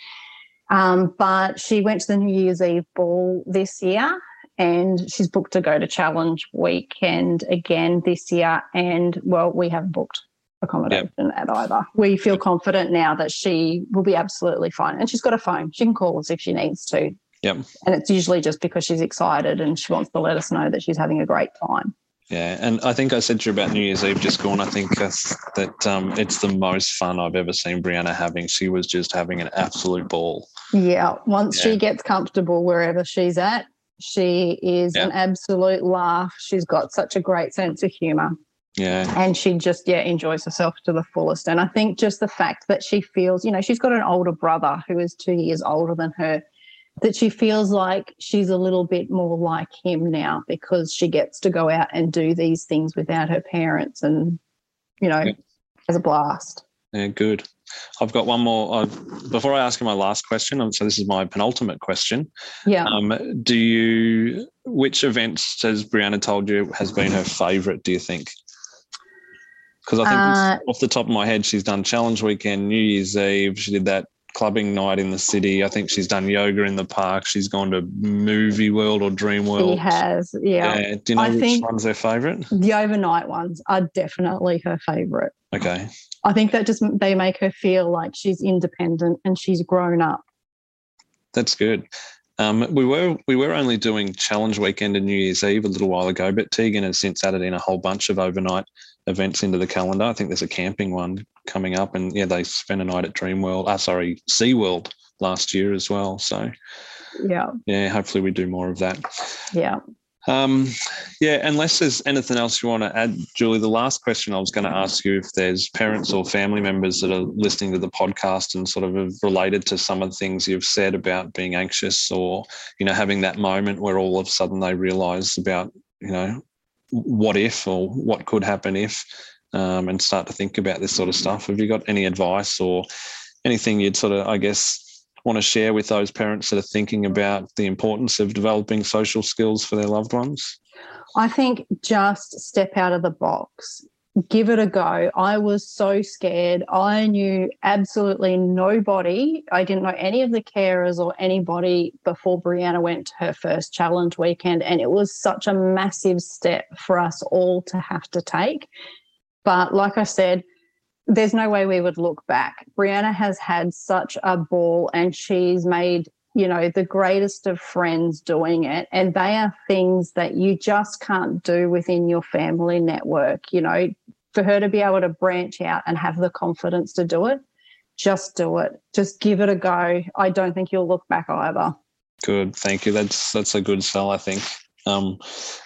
um, but she went to the New Year's Eve ball this year and she's booked to go to Challenge Weekend again this year. And well, we haven't booked accommodation yep. at either. We feel confident now that she will be absolutely fine. And she's got a phone. She can call us if she needs to. Yep. And it's usually just because she's excited and she wants to let us know that she's having a great time. Yeah, and I think I said to you about New Year's Eve just gone. I think uh, that um, it's the most fun I've ever seen Brianna having. She was just having an absolute ball. Yeah, once yeah. she gets comfortable wherever she's at, she is yeah. an absolute laugh. She's got such a great sense of humour. Yeah. and she just yeah enjoys herself to the fullest and i think just the fact that she feels you know she's got an older brother who is two years older than her that she feels like she's a little bit more like him now because she gets to go out and do these things without her parents and you know Yeah. has a blast Yeah, good. I've got one more. Uh, before I ask you my last question, um, so this is my penultimate question. yeah Um, do you, which events has Brianna told you has been her favourite, do you think? Because I think Uh, off the top of my head, she's done Challenge Weekend, New Year's Eve. She did that clubbing night in the city. I think she's done yoga in the park. She's gone to Movie World or Dream World. she has yeah. Yeah. Do you know I which one's her favourite? the overnight ones are definitely her favorite Okay. i think that just they make her feel like she's independent and she's grown up That's good. Um, we were we were only doing Challenge Weekend and New Year's Eve a little while ago, but Tegan has since added in a whole bunch of overnight events into the calendar. I think there's a camping one coming up, and yeah, they spent a night at Dreamworld. Ah, sorry, SeaWorld last year as well. So yeah yeah, hopefully we do more of that. yeah Um, yeah, unless there's anything else you want to add, Julie, the last question I was going to ask you if there's parents or family members that are listening to the podcast and sort of have related to some of the things you've said about being anxious or, you know, having that moment where all of a sudden they realize about, you know, what if or what could happen if, um, and start to think about this sort of stuff. Have you got any advice or anything you'd sort of, I guess, want to share with those parents that are thinking about the importance of developing social skills for their loved ones? I think just step out of the box, give it a go. I was so scared. I knew absolutely nobody. I didn't know any of the carers or anybody before Brianna went to her first challenge weekend. And it was such a massive step for us all to have to take. But like I said, there's no way we would look back. Brianna has had such a ball and she's made you know, the greatest of friends doing it. And they are things that you just can't do within your family network. You know, for her to be able to branch out and have the confidence to do it, just do it. Just give it a go. I don't think you'll look back either. Good, thank you. That's that's a good sell, I think. Um,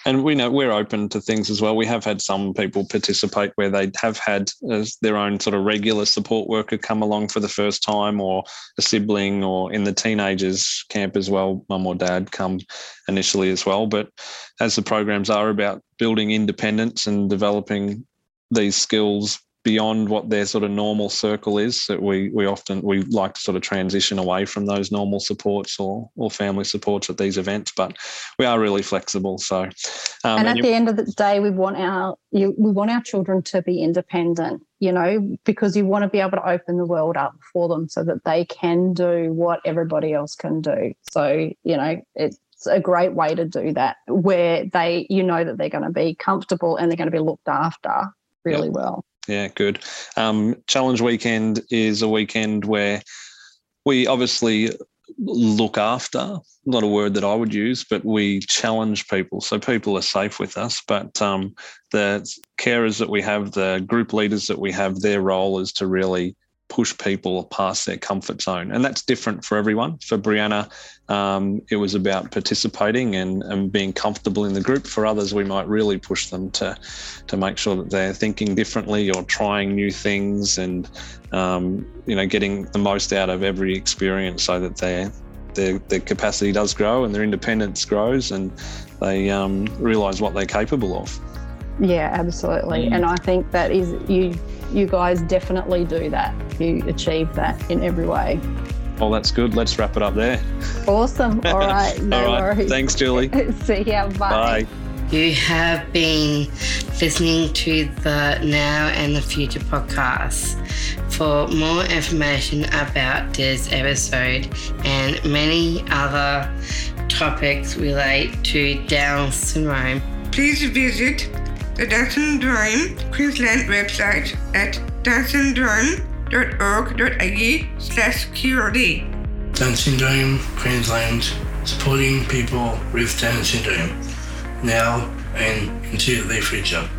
and we know we're open to things as well. We have had some people participate where they have had uh, their own sort of regular support worker come along for the first time, or a sibling, or in the teenagers camp as well, mum or dad come initially as well. But as the programs are about building independence and developing these skills beyond what their sort of normal circle is that we we often we like to sort of transition away from those normal supports or or family supports at these events but we are really flexible so um, and at you- the end of the day, we want our you, we want our children to be independent. You know, because you want to be able to open the world up for them so that they can do what everybody else can do. So you know, it's a great way to do that where they you know that they're going to be comfortable and they're going to be looked after really well. Yeah, good. Um, Challenge weekend is a weekend where we obviously look after, not a word that I would use, but we challenge people. So people are safe with us. But um, the carers that we have, the group leaders that we have, their role is to really push people past their comfort zone. And that's different for everyone. For Brianna, um, it was about participating and, and being comfortable in the group. For others, we might really push them to to make sure that they're thinking differently or trying new things and um, you know getting the most out of every experience so that their their, their capacity does grow and their independence grows and they um, realize what they're capable of. Yeah, absolutely. Mm. And I think that is you you guys definitely do that. You achieve that in every way. Well, that's good. Let's wrap it up there. Awesome. All right. No All right. worries. Thanks, Julie. See ya. Bye. You have been listening to the Now and the Future podcast. For more information about this episode and many other topics relate to Down syndrome, Please visit the Down Syndrome Queensland website at downsyndrome.org.au slash QRD. Down Syndrome Queensland, supporting people with Down syndrome now and into the future.